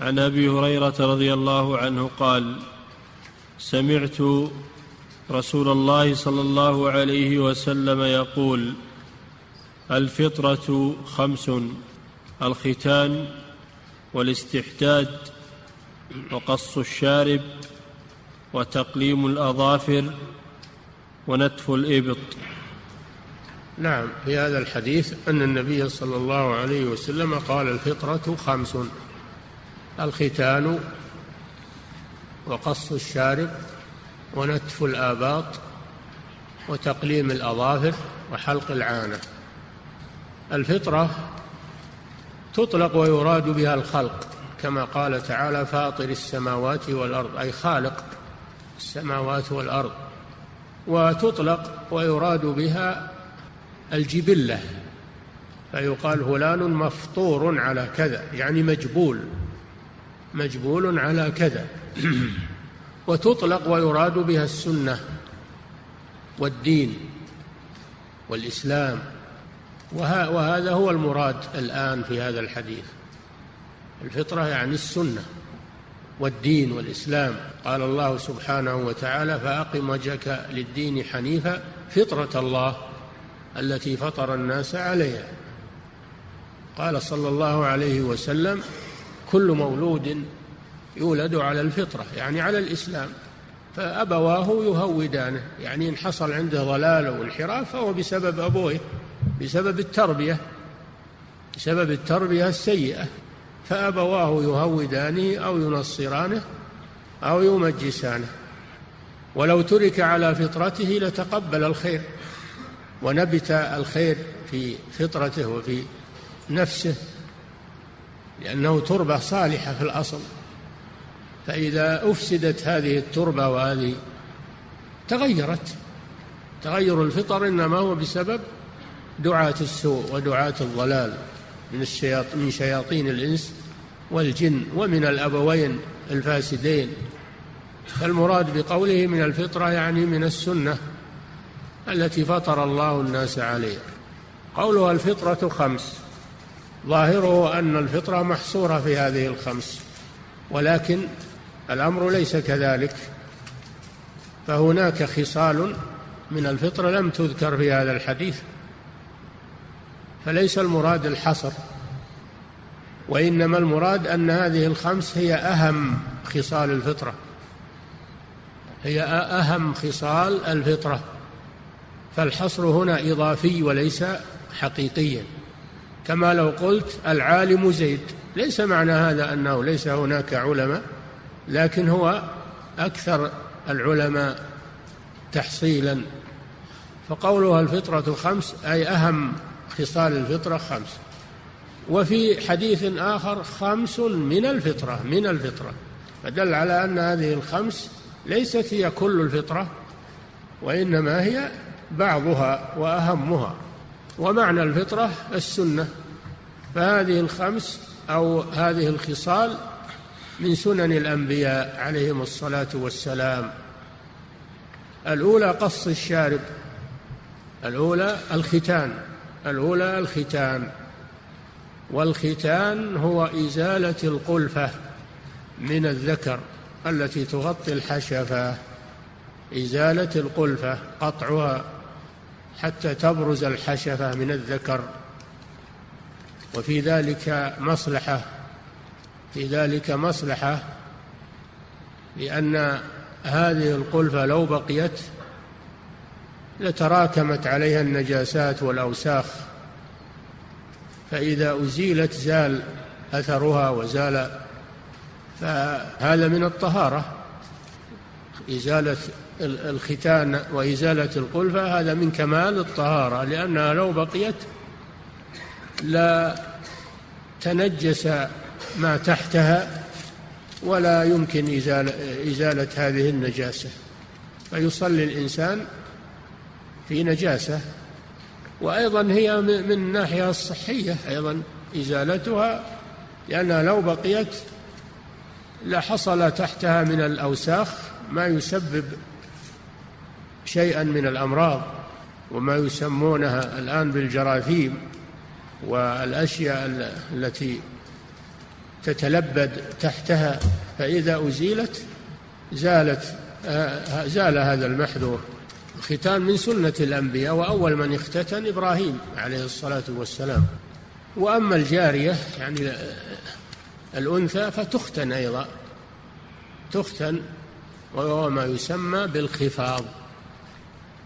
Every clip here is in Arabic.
عن أبي هريرة رضي الله عنه قال سمعت رسول الله صلى الله عليه وسلم يقول الفطرة خمس الختان والاستحداد وقص الشارب وتقليم الأظافر ونتف الإبط. نعم في هذا الحديث أن النبي صلى الله عليه وسلم قال الفطرة خمس. الختان وقص الشارب ونتف الآباط وتقليم الأظافر وحلق العانة. الفطرة تطلق ويراد بها الخلق كما قال تعالى فاطر السماوات والأرض أي خالق السماوات والأرض. وتطلق ويراد بها الجبلة فيقال فلان مفطور على كذا يعني مجبول. مجبول على كذا. وتطلق ويراد بها السنة والدين والإسلام. وهذا هو المراد الآن في هذا الحديث. الفطرة يعني السنة والدين والإسلام. قال الله سبحانه وتعالى فأقم وجهك للدين حنيفا فطرة الله التي فطر الناس عليها. قال صلى الله عليه وسلم كل مولود يولد على الفطرة يعني على الإسلام. فأبواه يهودانه يعني إن حصل عنده ضلال أو انحراف فهو بسبب أبوه بسبب التربية بسبب التربية السيئة. فأبواه يهودانه أو ينصرانه أو يمجسانه. ولو ترك على فطرته لتقبل الخير ونبت الخير في فطرته وفي نفسه. لأنه تربة صالحة في الأصل. فإذا أفسدت هذه التربة وهذه تغيرت. تغير الفطر إنما هو بسبب دعاة السوء ودعاة الضلال من الشياطين من شياطين الإنس والجن ومن الأبوين الفاسدين. فالمراد بقوله من الفطرة يعني من السنة التي فطر الله الناس عليها. قولها الفطرة خمس. ظاهره أن الفطرة محصورة في هذه الخمس ولكن الأمر ليس كذلك. فهناك خصال من الفطرة لم تذكر في هذا الحديث فليس المراد الحصر وإنما المراد أن هذه الخمس هي أهم خصال الفطرة هي أهم خصال الفطرة فالحصر هنا إضافي وليس حقيقيا. كما لو قلت العالم زيد. ليس معنى هذا أنه ليس هناك علماء لكن هو أكثر العلماء تحصيلا. فقولها الفطرة خمس أي أهم خصال الفطرة خمس. وفي حديث آخر خمس من الفطرة من الفطرة. فدل على أن هذه الخمس ليست هي كل الفطرة وإنما هي بعضها وأهمها. ومعنى الفطرة السنة. فهذه الخمس أو هذه الخصال من سنن الأنبياء عليهم الصلاة والسلام. الأولى قص الشارب الأولى الختان الأولى الختان. والختان هو إزالة القلفة من الذكر التي تغطي الحشفة إزالة القلفة قطعها. حتى تبرز الحشفة من الذكر. وفي ذلك مصلحة في ذلك مصلحة لأن هذه القلفة لو بقيت لتراكمت عليها النجاسات والأوساخ. فإذا أزيلت زال أثرها وزال فهذا من الطهارة. إزالة الختان وإزالة القلفة هذا من كمال الطهارة لأنها لو بقيت لا تنجس ما تحتها ولا يمكن إزالة, إزالة هذه النجاسة. فيصلي الإنسان في نجاسة وأيضا هي من الناحية الصحية أيضا إزالتها لأنها لو بقيت لحصل تحتها من الأوساخ ما يسبب شيئا من الأمراض وما يسمونها الآن بالجراثيم والأشياء التي تتلبد تحتها فإذا أزيلت زالت زال هذا المحذور. الختان من سنة الأنبياء وأول من اختتن إبراهيم عليه الصلاة والسلام. وأما الجارية يعني الأنثى فتختن أيضا. تختن وهو ما يسمى بالخفاض.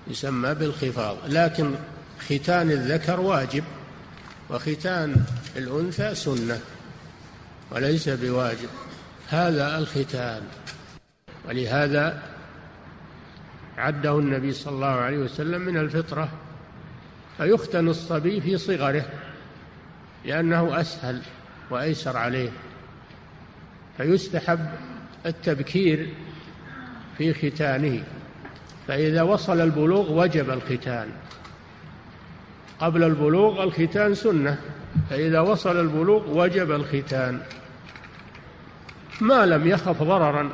يسمى بالخفاض لكن ختان الذكر واجب وختان الأنثى سنة وليس بواجب. هذا الختان. ولهذا عده النبي صلى الله عليه وسلم من الفطرة فيختن الصبي في صغره لأنه أسهل وأيسر عليه. فيستحب التبكير في ختانه. فإذا وصل البلوغ وجب الختان قبل البلوغ الختان سنة فإذا وصل البلوغ وجب الختان ما لم يخف ضررا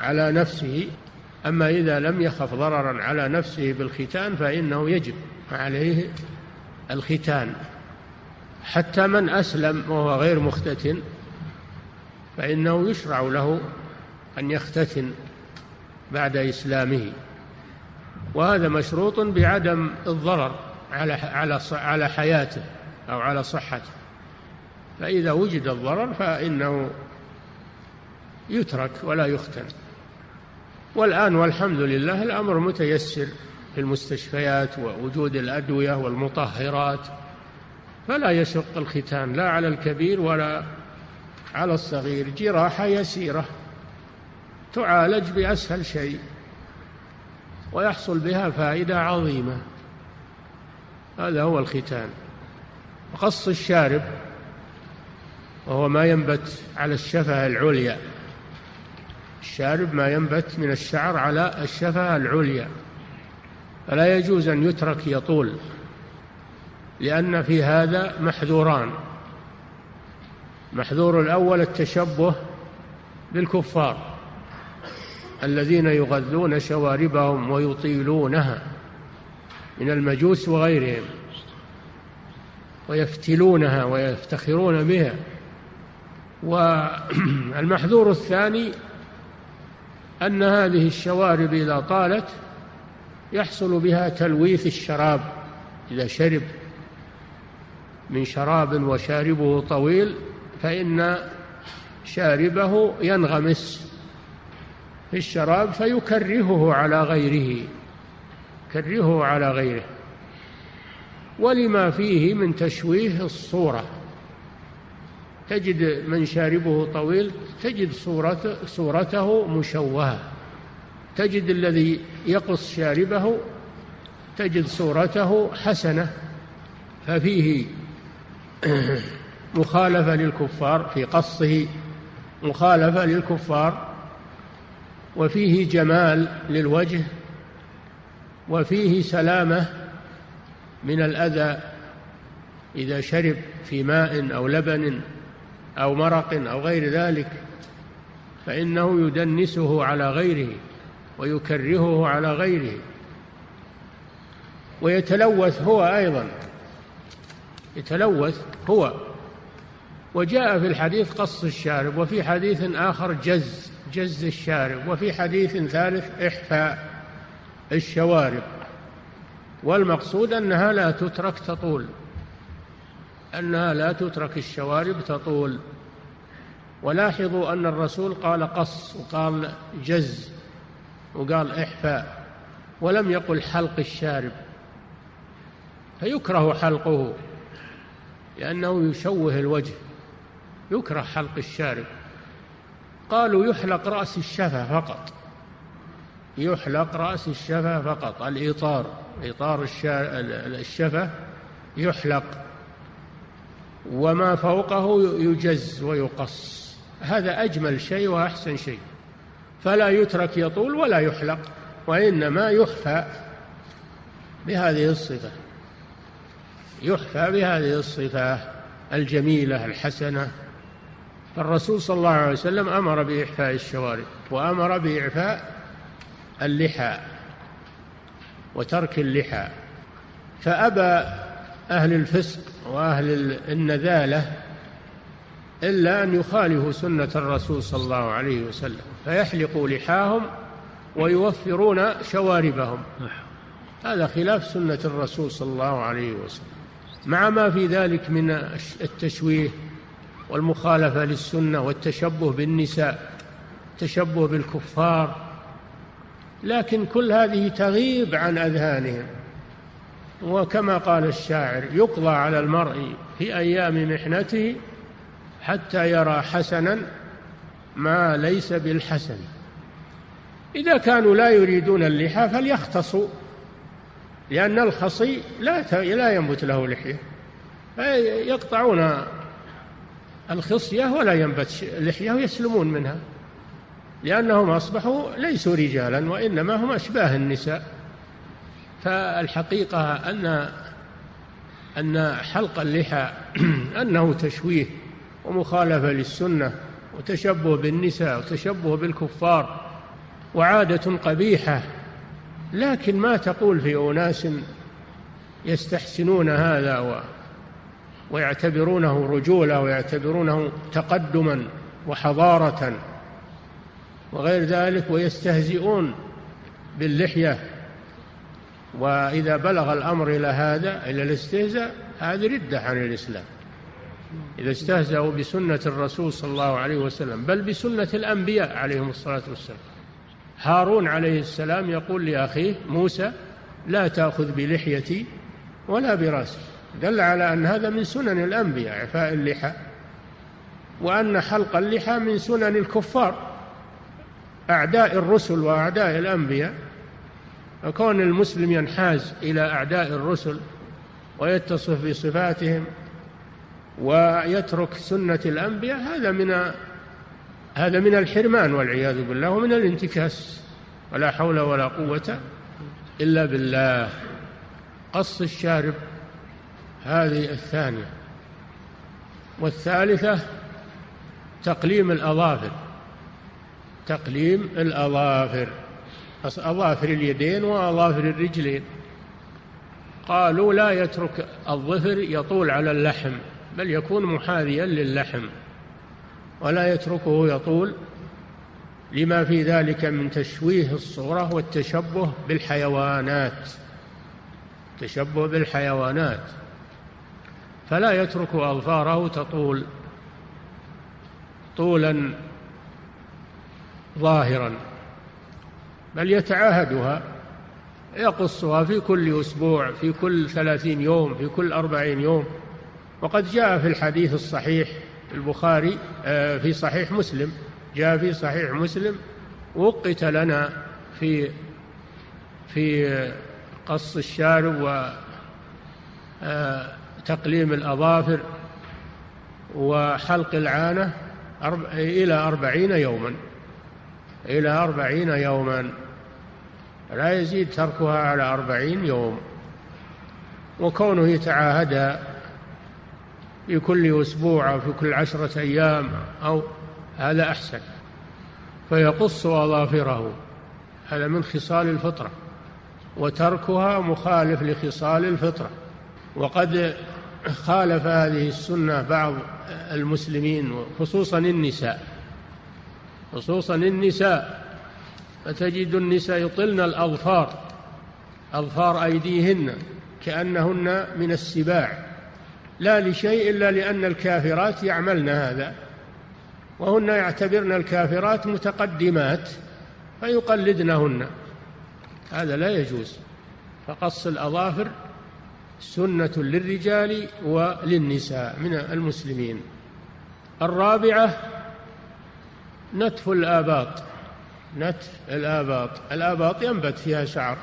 على نفسه أما إذا لم يخف ضررا على نفسه بالختان فإنه يجب عليه الختان حتى من أسلم وهو غير مختتن فإنه يشرع له أن يختتن. بعد إسلامه. وهذا مشروط بعدم الضرر على على على حياته أو على صحته. فإذا وجد الضرر فإنه يترك ولا يختن والآن والحمد لله الأمر متيسر في المستشفيات ووجود الأدوية والمطهرات. فلا يشق الختان لا على الكبير ولا على الصغير جراحة يسيرة. تعالج بأسهل شيء ويحصل بها فائدة عظيمة. هذا هو الختان. قص الشارب وهو ما ينبت على الشفة العليا. الشارب ما ينبت من الشعر على الشفة العليا. فلا يجوز أن يترك يطول لأن في هذا محذوران. محذور الأول التشبه بالكفار. الذين يغذون شواربهم ويطيلونها من المجوس وغيرهم ويفتلونها ويفتخرون بها. والمحذور الثاني أن هذه الشوارب إذا طالت يحصل بها تلويث الشراب. إذا شرب من شراب وشاربه طويل فإن شاربه ينغمس. في الشراب فيكرهه على غيره يكرهه على غيره. ولما فيه من تشويه الصورة. تجد من شاربه طويل تجد صورته, صورته مشوهة. تجد الذي يقص شاربه تجد صورته حسنة. ففيه مخالفة للكفار في قصه مخالفة للكفار. وفيه جمال للوجه وفيه سلامة من الأذى إذا شرب في ماء أو لبن أو مرق أو غير ذلك فإنه يدنسه على غيره ويكرهه على غيره. ويتلوث هو أيضا يتلوث هو. وجاء في الحديث قص الشارب وفي حديث آخر جز. جز الشارب وفي حديث ثالث إحفاء الشوارب. والمقصود أنها لا تترك تطول أنها لا تترك الشوارب تطول. ولاحظوا أن الرسول قال قص وقال جز وقال إحفاء ولم يقل حلق الشارب. فيكره حلقه لأنه يشوه الوجه يكره حلق الشارب. قالوا يحلق رأس الشفة فقط. يحلق رأس الشفة فقط. الإطار إطار الشفة يحلق. وما فوقه يجز ويقص. هذا أجمل شيء وأحسن شيء. فلا يترك يطول ولا يحلق وإنما يحفى بهذه الصفة. يحفى بهذه الصفة الجميلة الحسنة. فالرسول صلى الله عليه وسلم أمر بإحفاء الشوارب وأمر بإعفاء اللحى وترك اللحى فأبى أهل الفسق وأهل النذالة إلا أن يخالفوا سنة الرسول صلى الله عليه وسلم فيحلقوا لحاهم ويوفرون شواربهم. هذا خلاف سنة الرسول صلى الله عليه وسلم. مع ما في ذلك من التشويه والمخالفة للسنة والتشبه بالنساء التشبه بالكفار. لكن كل هذه تغيب عن أذهانهم. وكما قال الشاعر يقضى على المرء في أيام محنته حتى يرى حسنا ما ليس بالحسن. إذا كانوا لا يريدون اللحى فليختصوا لأن الخصي لا لا ينبت له لحية يقطعون الخصية ولا ينبت لحية ويسلمون منها لأنهم أصبحوا ليسوا رجالا وإنما هم أشباه النساء. فالحقيقة أن أن حلق اللحى أنه تشويه ومخالفة للسنة وتشبه بالنساء وتشبه بالكفار وعادة قبيحة. لكن ما تقول في أناس يستحسنون هذا ويعتبرونه رجولة ويعتبرونه تقدما وحضارة وغير ذلك ويستهزئون باللحية. وإذا بلغ الأمر إلى هذا إلى الاستهزاء هذه ردة عن الإسلام. إذا استهزأوا بسنة الرسول صلى الله عليه وسلم بل بسنة الأنبياء عليهم الصلاة والسلام. هارون عليه السلام يقول لأخيه موسى لا تأخذ بلحيتي ولا برأسي. دل على أن هذا من سنن الأنبياء إعفاء اللحى. وأن حلق اللحى من سنن الكفار أعداء الرسل وأعداء الأنبياء. وكون المسلم ينحاز إلى أعداء الرسل ويتصف بصفاتهم ويترك سنة الأنبياء هذا من هذا من الحرمان والعياذ بالله ومن الانتكاس. ولا حول ولا قوة إلا بالله. قص الشارب هذه الثانية. والثالثة تقليم الأظافر. تقليم الأظافر. أظافر اليدين وأظافر الرجلين. قالوا لا يترك الظفر يطول على اللحم بل يكون محاذيا للحم. ولا يتركه يطول لما في ذلك من تشويه الصورة والتشبه بالحيوانات. تشبه بالحيوانات. فلا يترك أظفاره تطول طولا ظاهرا بل يتعاهدها يقصها في كل أسبوع في كل ثلاثين يوم في كل أربعين يوم. وقد جاء في الحديث الصحيح البخاري آه، في صحيح مسلم جاء في صحيح مسلم وقت لنا في في قص الشارب وتقليم آه، الأظافر وحلق العانة إلى أربعين يوما. إلى أربعين يوما. لا يزيد تركها على أربعين يوم. وكونه يتعاهدها في كل أسبوع أو في كل عشرة أيام أو هذا أحسن. فيقص أظافره. هذا من خصال الفطرة. وتركها مخالف لخصال الفطرة. وقد خالف هذه السنة بعض المسلمين خصوصا النساء. خصوصا النساء. فتجد النساء يطلن الأظفار أظفار أيديهن كأنهن من السباع. لا لشيء إلا لأن الكافرات يعملن هذا. وهن يعتبرن الكافرات متقدمات فيقلدنهن. هذا لا يجوز. فقص الأظافر سنة للرجال وللنساء من المسلمين. الرابعة نتف الآباط. نتف الآباط. الآباط ينبت فيها شعر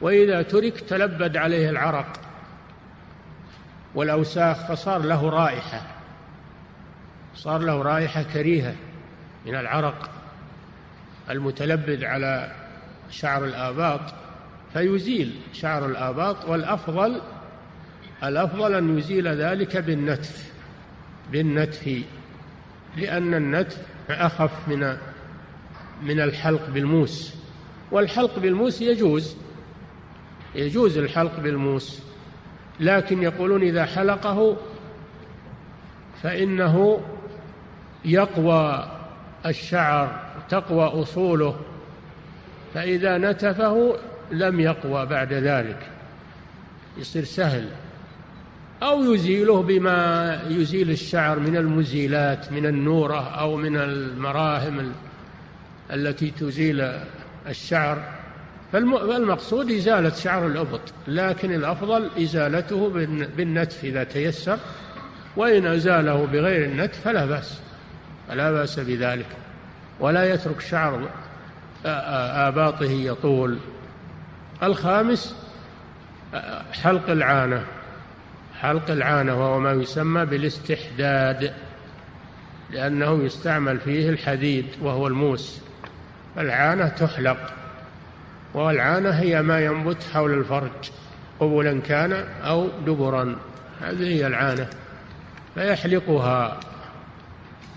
وإذا ترك تلبد عليه العرق والأوساخ فصار له رائحة صار له رائحة كريهة من العرق المتلبد على شعر الآباط. فيزيل شعر الآباط والأفضل الأفضل أن يزيل ذلك بالنتف بالنتف لأن النتف أخف من من الحلق بالموس. والحلق بالموس يجوز يجوز الحلق بالموس لكن يقولون إذا حلقه فإنه يقوى الشعر تقوى أصوله. فإذا نتفه لم يقوى بعد ذلك. يصير سهل. أو يزيله بما يزيل الشعر من المزيلات من النورة أو من المراهم التي تزيل الشعر. فالمقصود إزالة شعر الإبط لكن الأفضل إزالته بالنتف إذا تيسر وإن أزاله بغير النتف فلا بأس فلا بأس بذلك. ولا يترك شعر آباطه يطول. الخامس حلق العانة. حلق العانة وهو ما يسمى بالاستحداد لأنه يستعمل فيه الحديد وهو الموس. العانة تحلق والعانة هي ما ينبت حول الفرج قبلا كان أو دبرا. هذه هي العانة. فيحلقها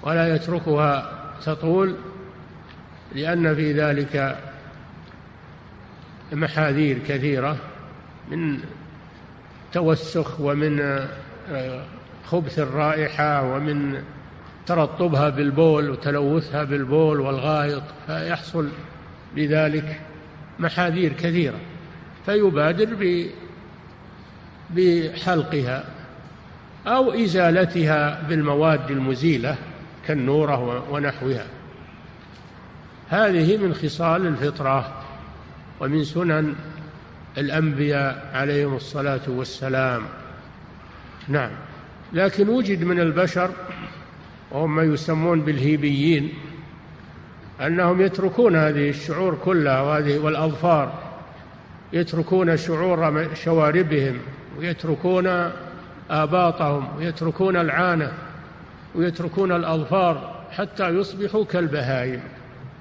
ولا يتركها تطول لأن في ذلك محاذير كثيرة من توسخ ومن آه، خبث الرائحة ومن ترطبها بالبول وتلوثها بالبول والغائط فيحصل بذلك محاذير كثيرة فيبادر بحلقها أو إزالتها بالمواد المزيلة كالنورة ونحوها. هذه من خصال الفطرة. ومن سنن الأنبياء عليهم الصلاة والسلام. نعم. لكن وجد من البشر وهم ما يسمون بالهيبيين أنهم يتركون هذه الشعور كلها وهذه والأظفار يتركون شعور شواربهم ويتركون آباطهم ويتركون العانة ويتركون الأظفار حتى يصبحوا كالبهائم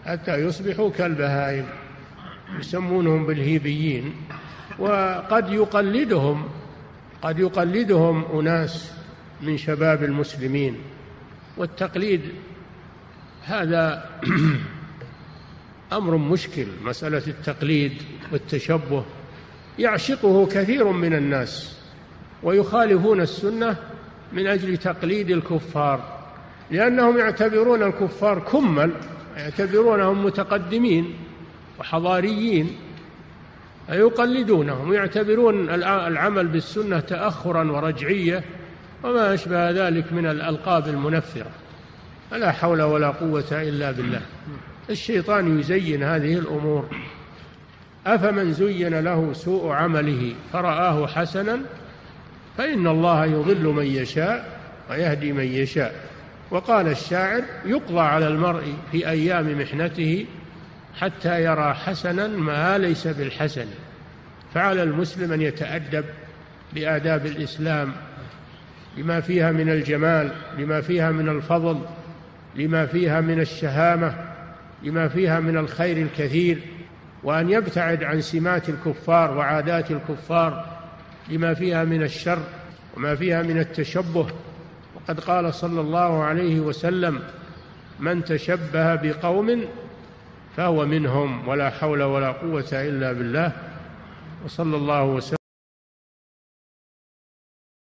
حتى يصبحوا كالبهائم. يسمونهم بالهيبيين وقد يقلدهم قد يقلدهم أناس من شباب المسلمين. والتقليد هذا أمر مشكل مسألة التقليد والتشبه. يعشقه كثير من الناس ويخالفون السنة من أجل تقليد الكفار لأنهم يعتبرون الكفار كمل يعتبرونهم متقدمين. وحضاريين فيقلدونهم ويعتبرون العمل بالسنة تأخرا ورجعية وما أشبه ذلك من الألقاب المنفرة. فلا حول ولا قوة إلا بالله. الشيطان يزين هذه الأمور. أفمن زين له سوء عمله فرآه حسنا فإن الله يضل من يشاء ويهدي من يشاء. وقال الشاعر يقضى على المرء في أيام محنته حتى يرى حسنا ما ليس بالحسن. فعلى المسلم أن يتأدب بآداب الإسلام لما فيها من الجمال لما فيها من الفضل لما فيها من الشهامة لما فيها من الخير الكثير وأن يبتعد عن سمات الكفار وعادات الكفار لما فيها من الشر وما فيها من التشبه. وقد قال صلى الله عليه وسلم من تشبه بقوم فهو منهم ولا حول ولا قوة إلا بالله وصلى الله وسلم